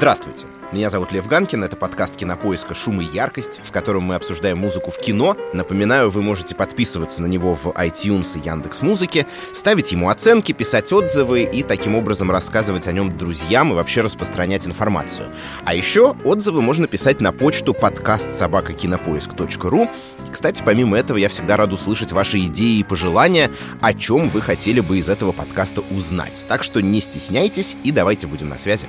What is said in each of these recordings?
Здравствуйте! Меня зовут Лев Ганкин, это подкаст «Кинопоиска. Шум и яркость», в котором мы обсуждаем музыку в кино. Напоминаю, вы можете подписываться на него в iTunes и Яндекс Музыке, ставить ему оценки, писать отзывы и таким образом рассказывать о нем друзьям и вообще распространять информацию. А еще отзывы можно писать на почту подкаст собакакинопоиск.ру. Кстати, помимо этого, я всегда рад услышать ваши идеи и пожелания, о чем вы хотели бы из этого подкаста узнать. Так что не стесняйтесь и давайте будем на связи.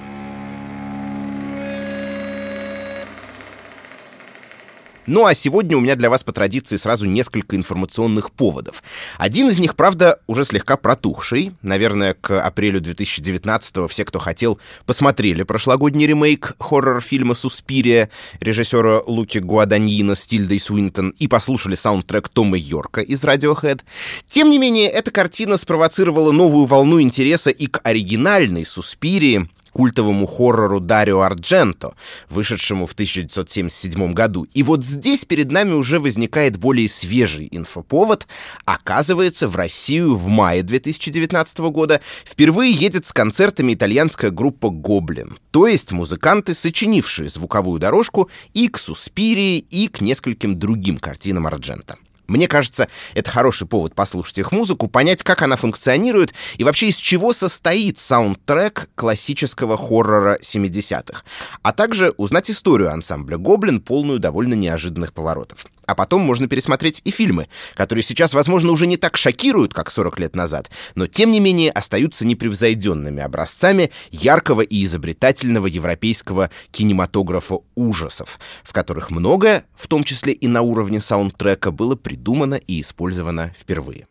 Ну а сегодня у меня для вас по традиции сразу несколько информационных поводов. Один из них, правда, уже слегка протухший. Наверное, к апрелю 2019-го все, кто хотел, посмотрели прошлогодний ремейк хоррор-фильма «Суспирия» режиссера Луки Гуаданьина с Тильдой Суинтон и послушали саундтрек Тома Йорка из Radiohead. Тем не менее, эта картина спровоцировала новую волну интереса и к оригинальной «Суспирии», культовому хоррору Дарио Ардженто, вышедшему в 1977 году. И вот здесь перед нами уже возникает более свежий инфоповод. Оказывается, в Россию в мае 2019 года впервые едет с концертами итальянская группа «Гоблин», то есть музыканты, сочинившие звуковую дорожку и к «Суспирии», и к нескольким другим картинам Арджента. Мне кажется, это хороший повод послушать их музыку, понять, как она функционирует и вообще из чего состоит саундтрек классического хоррора 70-х, а также узнать историю ансамбля «Гоблин», полную довольно неожиданных поворотов. А потом можно пересмотреть и фильмы, которые сейчас, возможно, уже не так шокируют, как 40 лет назад, но тем не менее остаются непревзойденными образцами яркого и изобретательного европейского кинематографа ужасов, в которых многое, в том числе и на уровне саундтрека, было придумано и использовано впервые.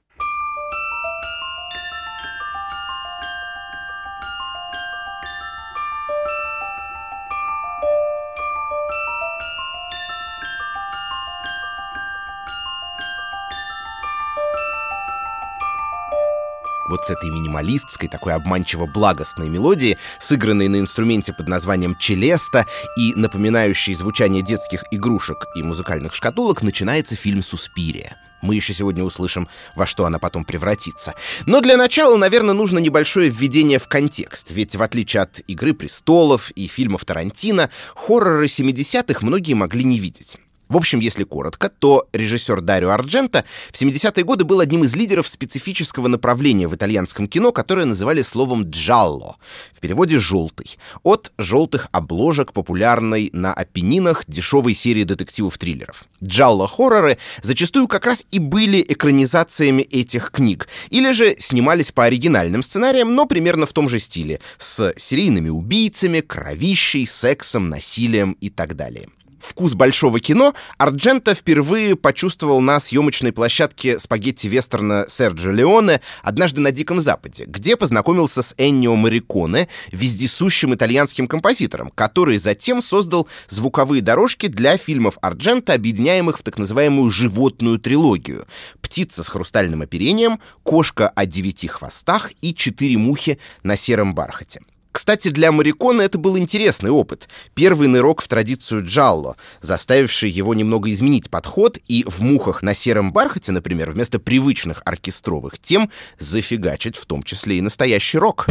Вот с этой минималистской, такой обманчиво благостной мелодии, сыгранной на инструменте под названием челеста и напоминающей звучание детских игрушек и музыкальных шкатулок, начинается фильм «Суспирия». Мы еще сегодня услышим, во что она потом превратится. Но для начала, наверное, нужно небольшое введение в контекст. Ведь в отличие от «Игры престолов» и фильмов Тарантино, хорроры 70-х многие могли не видеть. В общем, если коротко, то режиссер Дарио Арджента в 70-е годы был одним из лидеров специфического направления в итальянском кино, которое называли словом «джалло», в переводе «желтый», от желтых обложек популярной на Апеннинах дешевой серии детективов-триллеров. Джалло-хорроры зачастую как раз и были экранизациями этих книг, или же снимались по оригинальным сценариям, но примерно в том же стиле, с серийными убийцами, кровищей, сексом, насилием и так далее вкус большого кино Арджента впервые почувствовал на съемочной площадке спагетти-вестерна Серджо Леоне «Однажды на Диком Западе», где познакомился с Эннио Мариконе, вездесущим итальянским композитором, который затем создал звуковые дорожки для фильмов Арджента, объединяемых в так называемую «животную трилогию» «Птица с хрустальным оперением», «Кошка о девяти хвостах» и «Четыре мухи на сером бархате». Кстати, для Марикона это был интересный опыт. Первый нырок в традицию джалло, заставивший его немного изменить подход и в «Мухах на сером бархате», например, вместо привычных оркестровых тем зафигачить в том числе и настоящий рок.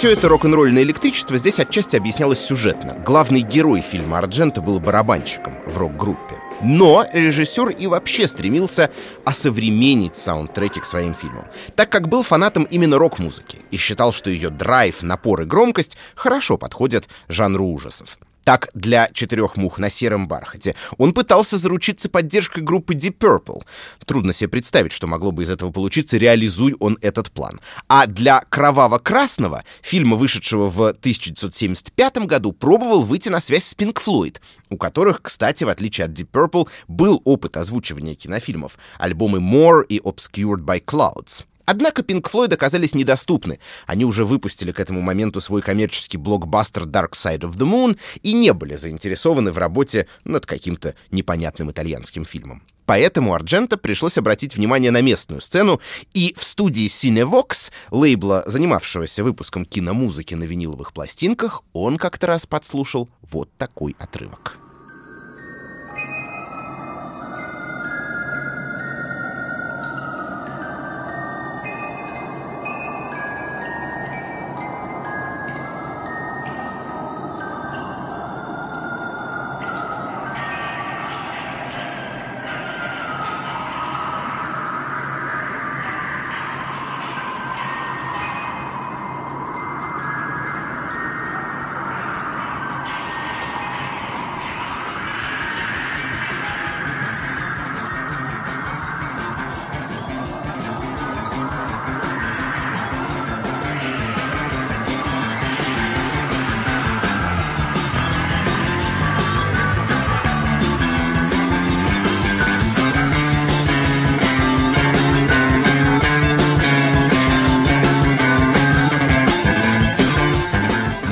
Все это рок-н-ролльное электричество здесь отчасти объяснялось сюжетно. Главный герой фильма Арджента был барабанщиком в рок-группе. Но режиссер и вообще стремился осовременить саундтреки к своим фильмам, так как был фанатом именно рок-музыки и считал, что ее драйв, напор и громкость хорошо подходят жанру ужасов. Так, для «Четырех мух на сером бархате» он пытался заручиться поддержкой группы Deep Purple. Трудно себе представить, что могло бы из этого получиться, реализуй он этот план. А для «Кроваво-красного», фильма, вышедшего в 1975 году, пробовал выйти на связь с Pink Floyd, у которых, кстати, в отличие от Deep Purple, был опыт озвучивания кинофильмов, альбомы More и Obscured by Clouds. Однако Pink Floyd оказались недоступны. Они уже выпустили к этому моменту свой коммерческий блокбастер Dark Side of the Moon и не были заинтересованы в работе над каким-то непонятным итальянским фильмом. Поэтому Арджента пришлось обратить внимание на местную сцену, и в студии Cinevox, лейбла, занимавшегося выпуском киномузыки на виниловых пластинках, он как-то раз подслушал вот такой отрывок.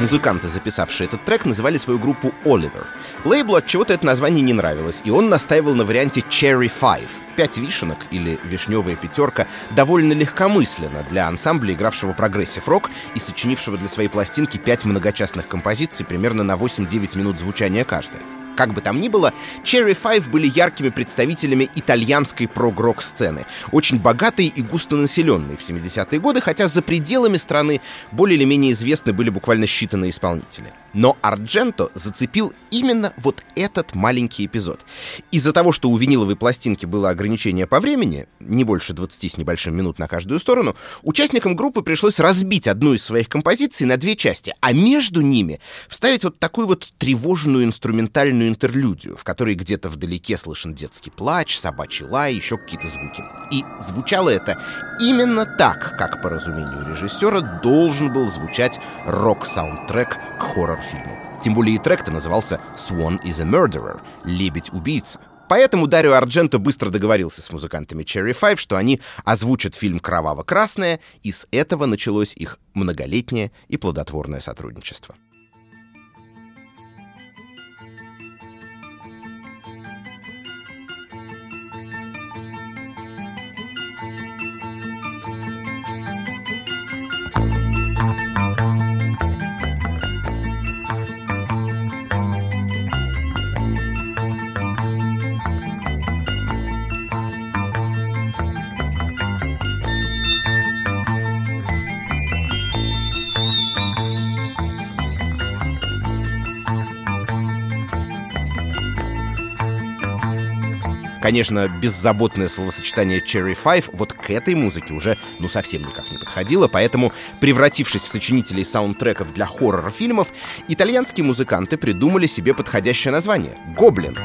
Музыканты, записавшие этот трек, называли свою группу Oliver. Лейблу от чего-то это название не нравилось, и он настаивал на варианте Cherry Five. Пять вишенок или вишневая пятерка довольно легкомысленно для ансамбля, игравшего прогрессив-рок и сочинившего для своей пластинки пять многочастных композиций примерно на 8-9 минут звучания каждая. Как бы там ни было, Cherry Five были яркими представителями итальянской прогрок сцены, очень богатые и густонаселенные в 70-е годы, хотя за пределами страны более или менее известны были буквально считанные исполнители. Но Ардженто зацепил именно вот этот маленький эпизод. Из-за того, что у виниловой пластинки было ограничение по времени, не больше 20 с небольшим минут на каждую сторону, участникам группы пришлось разбить одну из своих композиций на две части, а между ними вставить вот такую вот тревожную инструментальную интерлюдию, в которой где-то вдалеке слышен детский плач, собачий лай, еще какие-то звуки. И звучало это именно так, как, по разумению режиссера, должен был звучать рок-саундтрек к хоррор-фильму. Тем более и трек-то назывался «Swan is a Murderer» — «Лебедь-убийца». Поэтому Дарио Ардженто быстро договорился с музыкантами Cherry Five, что они озвучат фильм «Кроваво-красное», и с этого началось их многолетнее и плодотворное сотрудничество. Конечно, беззаботное словосочетание Cherry Five вот к этой музыке уже ну совсем никак не подходило, поэтому, превратившись в сочинителей саундтреков для хоррор-фильмов, итальянские музыканты придумали себе подходящее название — «Гоблин».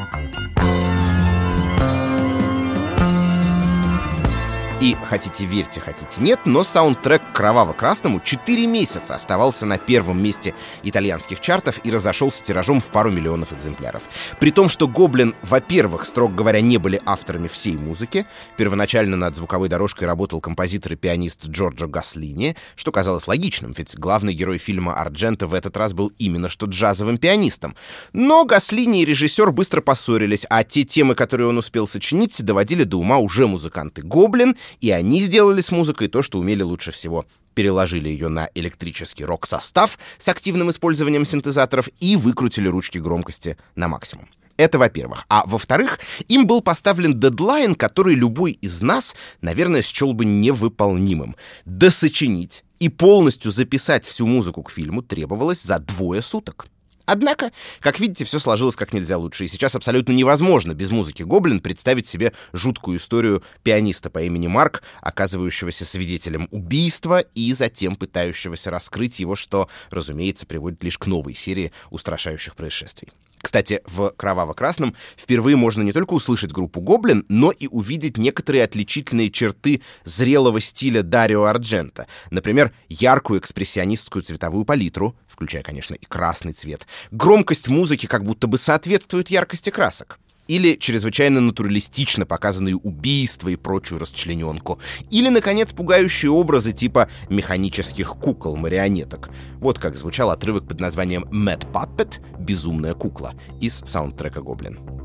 И хотите верьте, хотите нет, но саундтрек «Кроваво-красному» 4 месяца оставался на первом месте итальянских чартов и разошелся тиражом в пару миллионов экземпляров. При том, что «Гоблин», во-первых, строго говоря, не были авторами всей музыки. Первоначально над звуковой дорожкой работал композитор и пианист Джорджо Гаслини, что казалось логичным, ведь главный герой фильма «Арджента» в этот раз был именно что джазовым пианистом. Но Гаслини и режиссер быстро поссорились, а те темы, которые он успел сочинить, доводили до ума уже музыканты «Гоблин», и они сделали с музыкой то, что умели лучше всего переложили ее на электрический рок-состав с активным использованием синтезаторов и выкрутили ручки громкости на максимум. Это во-первых. А во-вторых, им был поставлен дедлайн, который любой из нас, наверное, счел бы невыполнимым. Досочинить и полностью записать всю музыку к фильму требовалось за двое суток. Однако, как видите, все сложилось как нельзя лучше, и сейчас абсолютно невозможно без музыки «Гоблин» представить себе жуткую историю пианиста по имени Марк, оказывающегося свидетелем убийства и затем пытающегося раскрыть его, что, разумеется, приводит лишь к новой серии устрашающих происшествий. Кстати, в «Кроваво-красном» впервые можно не только услышать группу «Гоблин», но и увидеть некоторые отличительные черты зрелого стиля Дарио Арджента. Например, яркую экспрессионистскую цветовую палитру, включая, конечно, и красный цвет. Громкость музыки как будто бы соответствует яркости красок. Или чрезвычайно натуралистично показанные убийства и прочую расчлененку, или, наконец, пугающие образы типа механических кукол-марионеток. Вот как звучал отрывок под названием «Mad Puppet» — «Безумная кукла» из саундтрека «Гоблин».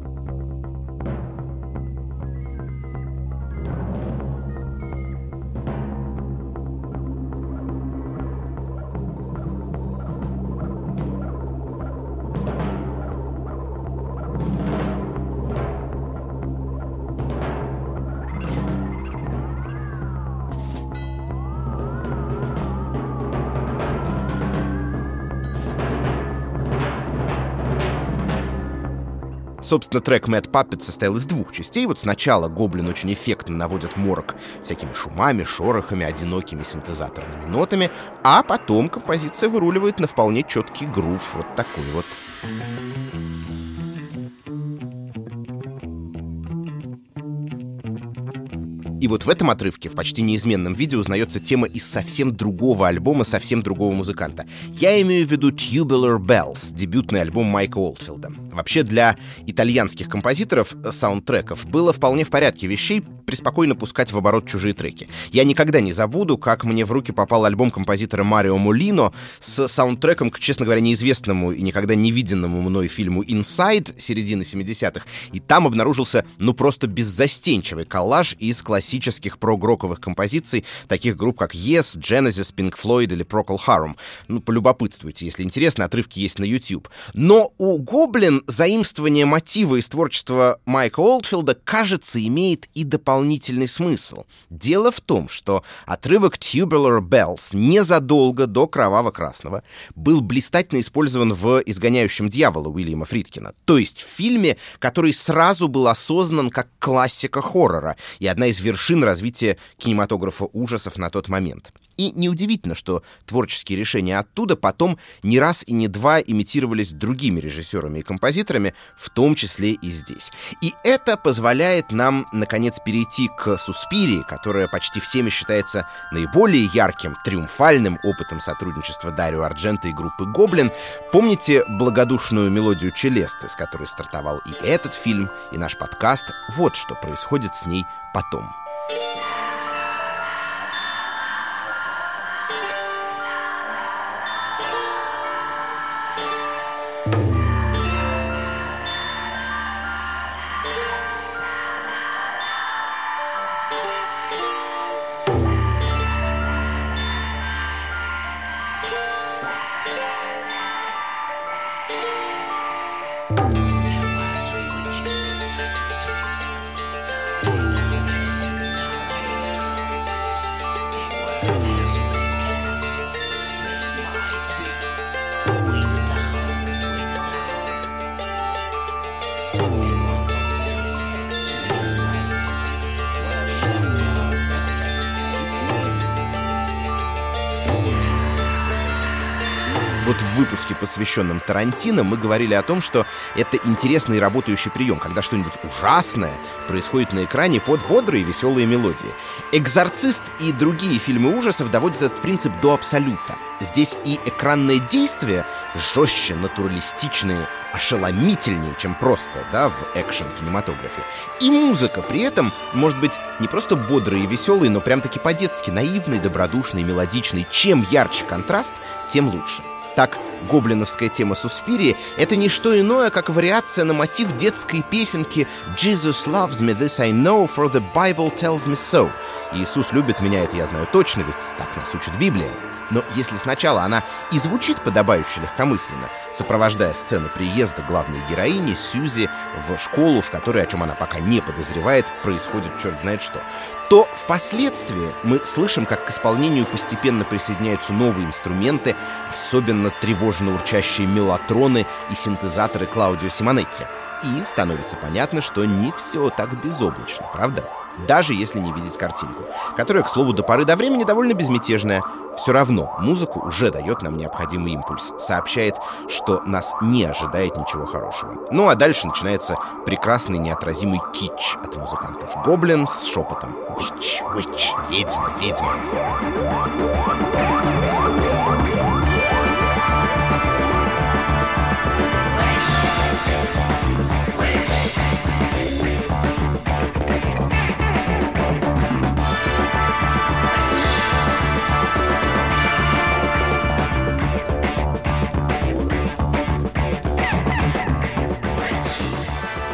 Собственно, трек Mad Puppet состоял из двух частей. Вот сначала Гоблин очень эффектно наводит морок всякими шумами, шорохами, одинокими синтезаторными нотами, а потом композиция выруливает на вполне четкий грув, вот такой вот. И вот в этом отрывке, в почти неизменном виде, узнается тема из совсем другого альбома, совсем другого музыканта. Я имею в виду Tubular Bells, дебютный альбом Майка Олдфилда. Вообще для итальянских композиторов саундтреков было вполне в порядке вещей преспокойно пускать в оборот чужие треки. Я никогда не забуду, как мне в руки попал альбом композитора Марио Молино с саундтреком к, честно говоря, неизвестному и никогда не виденному мной фильму «Inside» середины 70-х, и там обнаружился, ну, просто беззастенчивый коллаж из классических прогроковых композиций таких групп, как Yes, Genesis, Pink Floyd или Procol Harum. Ну, полюбопытствуйте, если интересно, отрывки есть на YouTube. Но у Гоблин заимствование мотива из творчества Майка Олдфилда, кажется, имеет и дополнительный дополнительный смысл. Дело в том, что отрывок Tubular Bells незадолго до Кроваво-Красного был блистательно использован в «Изгоняющем дьявола» Уильяма Фридкина, то есть в фильме, который сразу был осознан как классика хоррора и одна из вершин развития кинематографа ужасов на тот момент. И неудивительно, что творческие решения оттуда потом не раз и не два имитировались другими режиссерами и композиторами, в том числе и здесь. И это позволяет нам, наконец, перейти к «Суспирии», которая почти всеми считается наиболее ярким, триумфальным опытом сотрудничества Дарио Арджента и группы «Гоблин». Помните благодушную мелодию Челесты, с которой стартовал и этот фильм, и наш подкаст? Вот что происходит с ней потом. Посвященном Тарантино, мы говорили о том, что это интересный работающий прием, когда что-нибудь ужасное происходит на экране под бодрые и веселые мелодии. «Экзорцист» и другие фильмы ужасов доводят этот принцип до абсолюта. Здесь и экранное действие жестче, натуралистичные, ошеломительнее, чем просто, да, в экшен-кинематографе. И музыка при этом может быть не просто бодрой и веселой, но прям-таки по-детски наивной, добродушной, мелодичной. Чем ярче контраст, тем лучше. Так, гоблиновская тема Суспирии — это не что иное, как вариация на мотив детской песенки «Jesus loves me, this I know, for the Bible tells me so». «Иисус любит меня, это я знаю точно, ведь так нас учит Библия». Но если сначала она и звучит подобающе легкомысленно, сопровождая сцену приезда главной героини Сьюзи в школу, в которой, о чем она пока не подозревает, происходит черт знает что, то впоследствии мы слышим, как к исполнению постепенно присоединяются новые инструменты, особенно тревожно урчащие мелатроны и синтезаторы Клаудио Симонетти. И становится понятно, что не все так безоблачно, правда? Даже если не видеть картинку, которая, к слову, до поры до времени довольно безмятежная. Все равно музыка уже дает нам необходимый импульс, сообщает, что нас не ожидает ничего хорошего. Ну а дальше начинается прекрасный неотразимый кич от музыкантов. Гоблин с шепотом «Witch, witch, ведьма, ведьма».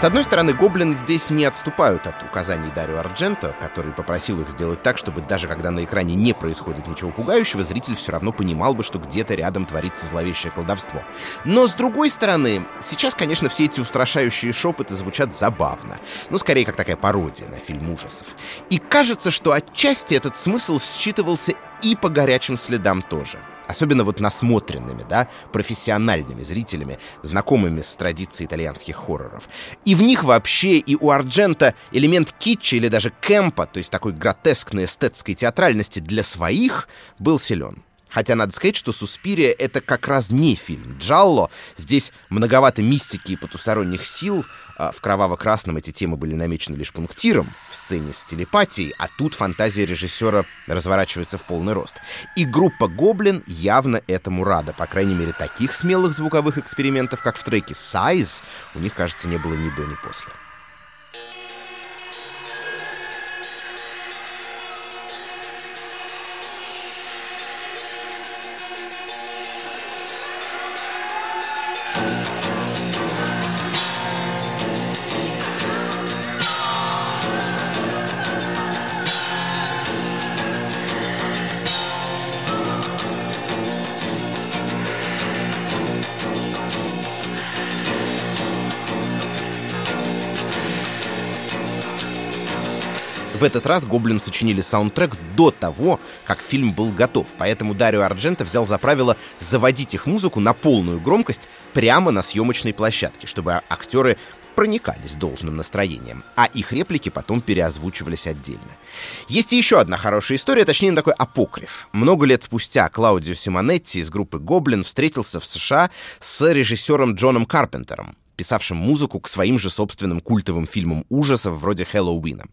С одной стороны, Гоблин здесь не отступают от указаний Дарио Ардженто, который попросил их сделать так, чтобы даже когда на экране не происходит ничего пугающего, зритель все равно понимал бы, что где-то рядом творится зловещее колдовство. Но с другой стороны, сейчас, конечно, все эти устрашающие шепоты звучат забавно. Ну, скорее, как такая пародия на фильм ужасов. И кажется, что отчасти этот смысл считывался и по горячим следам тоже особенно вот насмотренными, да, профессиональными зрителями, знакомыми с традицией итальянских хорроров. И в них вообще и у Арджента элемент китча или даже кэмпа, то есть такой гротескной эстетской театральности для своих, был силен. Хотя надо сказать, что «Суспирия» — это как раз не фильм. «Джалло» здесь многовато мистики и потусторонних сил. А в «Кроваво-красном» эти темы были намечены лишь пунктиром в сцене с телепатией, а тут фантазия режиссера разворачивается в полный рост. И группа «Гоблин» явно этому рада. По крайней мере, таких смелых звуковых экспериментов, как в треке «Size», у них, кажется, не было ни до, ни после. В этот раз «Гоблин» сочинили саундтрек до того, как фильм был готов, поэтому Дарио Арджента взял за правило заводить их музыку на полную громкость прямо на съемочной площадке, чтобы актеры проникались должным настроением, а их реплики потом переозвучивались отдельно. Есть и еще одна хорошая история, точнее такой апокриф. Много лет спустя Клаудио Симонетти из группы «Гоблин» встретился в США с режиссером Джоном Карпентером, писавшим музыку к своим же собственным культовым фильмам ужасов вроде «Хэллоуина».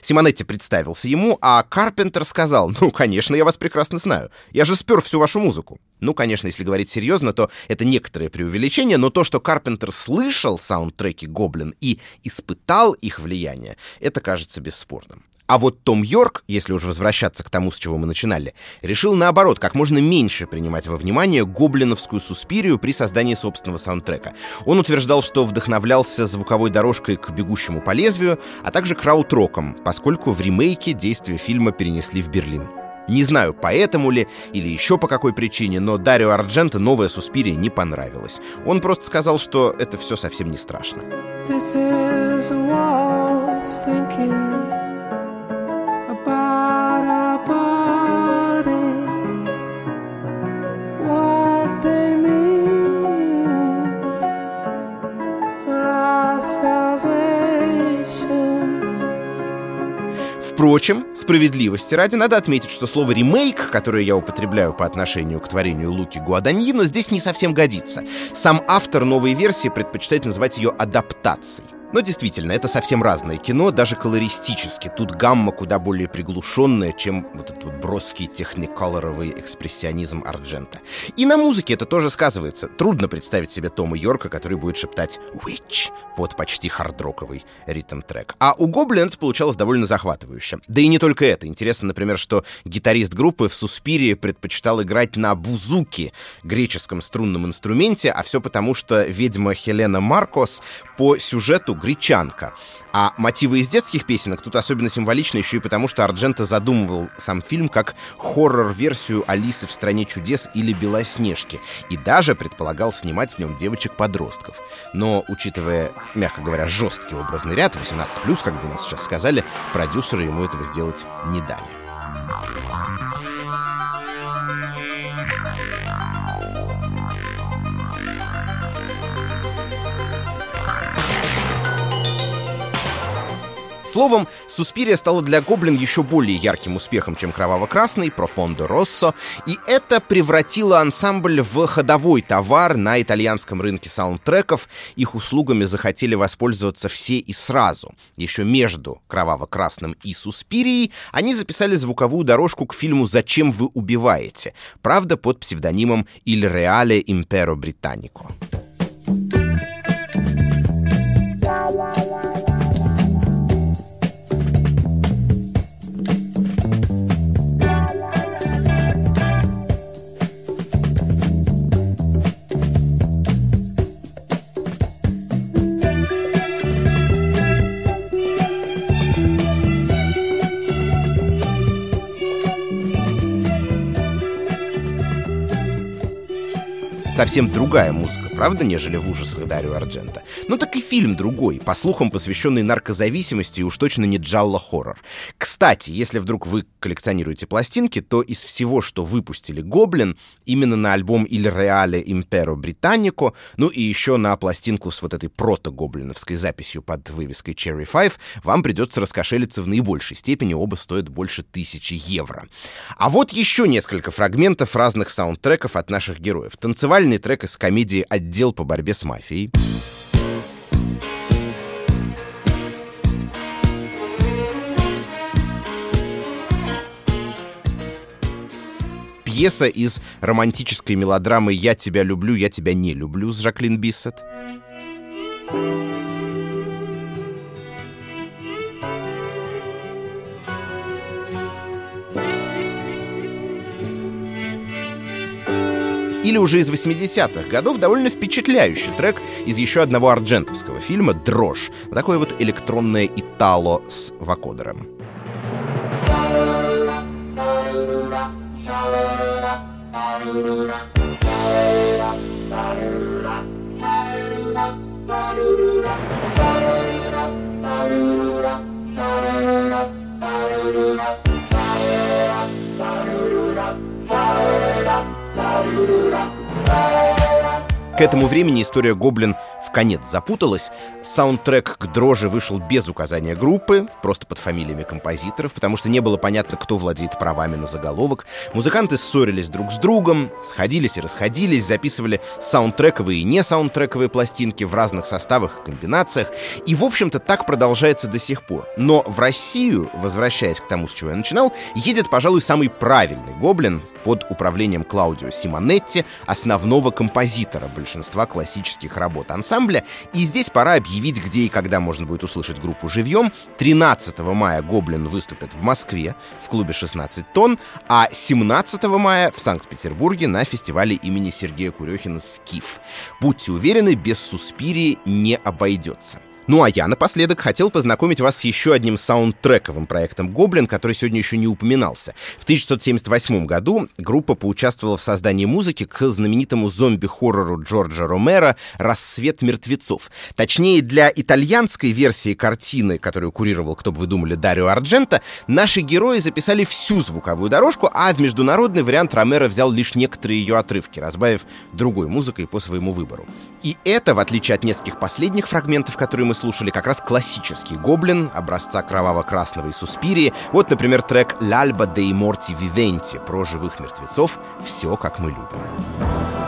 Симонетти представился ему, а Карпентер сказал, «Ну, конечно, я вас прекрасно знаю. Я же спер всю вашу музыку». Ну, конечно, если говорить серьезно, то это некоторое преувеличение, но то, что Карпентер слышал саундтреки «Гоблин» и испытал их влияние, это кажется бесспорным. А вот Том Йорк, если уж возвращаться к тому, с чего мы начинали, решил наоборот как можно меньше принимать во внимание гоблиновскую суспирию при создании собственного саундтрека. Он утверждал, что вдохновлялся звуковой дорожкой к «Бегущему по лезвию», а также крауд-роком, поскольку в ремейке действие фильма перенесли в Берлин. Не знаю, поэтому ли или еще по какой причине, но Дарио Ардженто новая Суспирия не понравилась. Он просто сказал, что это все совсем не страшно. This is Впрочем, справедливости ради надо отметить, что слово «ремейк», которое я употребляю по отношению к творению Луки Гуаданьино, здесь не совсем годится. Сам автор новой версии предпочитает называть ее адаптацией. Но действительно, это совсем разное кино, даже колористически. Тут гамма куда более приглушенная, чем вот этот вот броский техниколоровый экспрессионизм Арджента. И на музыке это тоже сказывается. Трудно представить себе Тома Йорка, который будет шептать «Witch» под почти хардроковый ритм-трек. А у Гоблин это получалось довольно захватывающе. Да и не только это. Интересно, например, что гитарист группы в «Суспирии» предпочитал играть на бузуки, греческом струнном инструменте, а все потому, что ведьма Хелена Маркос по сюжету гречанка. А мотивы из детских песенок тут особенно символичны еще и потому, что Арджента задумывал сам фильм как хоррор-версию «Алисы в стране чудес» или «Белоснежки», и даже предполагал снимать в нем девочек-подростков. Но, учитывая, мягко говоря, жесткий образный ряд, 18+, как бы у нас сейчас сказали, продюсеры ему этого сделать не дали. Словом, «Суспирия» стала для «Гоблин» еще более ярким успехом, чем «Кроваво-красный», «Профондо Россо», и это превратило ансамбль в ходовой товар на итальянском рынке саундтреков. Их услугами захотели воспользоваться все и сразу. Еще между «Кроваво-красным» и «Суспирией» они записали звуковую дорожку к фильму «Зачем вы убиваете?», правда, под псевдонимом «Il Reale Impero Britannico». Совсем другая музыка, правда, нежели в ужасах Дарио Арджента. Ну так и фильм другой, по слухам посвященный наркозависимости и уж точно не джалло-хоррор. Кстати, если вдруг вы коллекционируете пластинки, то из всего, что выпустили Гоблин, именно на альбом «Il Reale Impero Britannico», ну и еще на пластинку с вот этой прото-гоблиновской записью под вывеской Cherry 5, вам придется раскошелиться в наибольшей степени, оба стоят больше тысячи евро. А вот еще несколько фрагментов разных саундтреков от наших героев. Танцевальный трек из комедии «Отдел по борьбе с мафией». пьеса из романтической мелодрамы «Я тебя люблю, я тебя не люблю» с Жаклин Биссет. Или уже из 80-х годов довольно впечатляющий трек из еще одного арджентовского фильма «Дрожь». Такое вот электронное итало с вокодером. К этому времени история «Гоблин» в конец запуталась. Саундтрек к «Дрожи» вышел без указания группы, просто под фамилиями композиторов, потому что не было понятно, кто владеет правами на заголовок. Музыканты ссорились друг с другом, сходились и расходились, записывали саундтрековые и не саундтрековые пластинки в разных составах и комбинациях. И, в общем-то, так продолжается до сих пор. Но в Россию, возвращаясь к тому, с чего я начинал, едет, пожалуй, самый правильный «Гоблин», под управлением Клаудио Симонетти, основного композитора большинства классических работ ансамбля. И здесь пора объявить, где и когда можно будет услышать группу живьем. 13 мая «Гоблин» выступит в Москве в клубе «16 тонн», а 17 мая в Санкт-Петербурге на фестивале имени Сергея Курехина «Скиф». Будьте уверены, без Суспирии не обойдется. Ну а я напоследок хотел познакомить вас с еще одним саундтрековым проектом «Гоблин», который сегодня еще не упоминался. В 1978 году группа поучаствовала в создании музыки к знаменитому зомби-хоррору Джорджа Ромера «Рассвет мертвецов». Точнее, для итальянской версии картины, которую курировал, кто бы вы думали, Дарио Арджента, наши герои записали всю звуковую дорожку, а в международный вариант Ромеро взял лишь некоторые ее отрывки, разбавив другой музыкой по своему выбору. И это, в отличие от нескольких последних фрагментов, которые мы слушали, как раз классический гоблин образца кроваво-красного и суспирии. Вот, например, трек «L'alba dei morti viventi» про живых мертвецов «Все, как мы любим».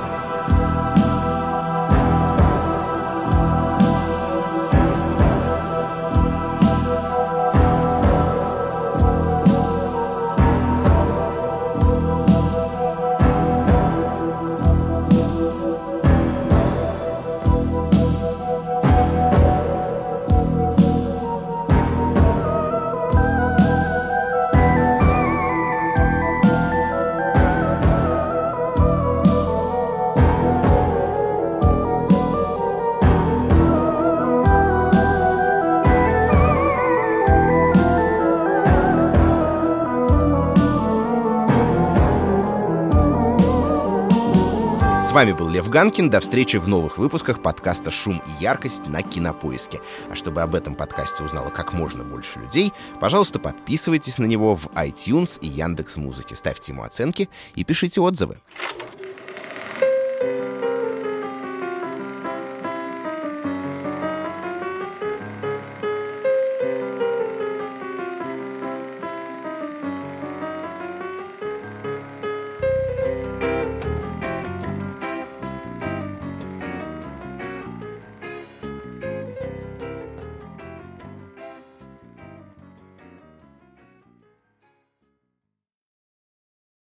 С вами был Лев Ганкин. До встречи в новых выпусках подкаста «Шум и яркость» на Кинопоиске. А чтобы об этом подкасте узнало как можно больше людей, пожалуйста, подписывайтесь на него в iTunes и Яндекс Музыке, ставьте ему оценки и пишите отзывы.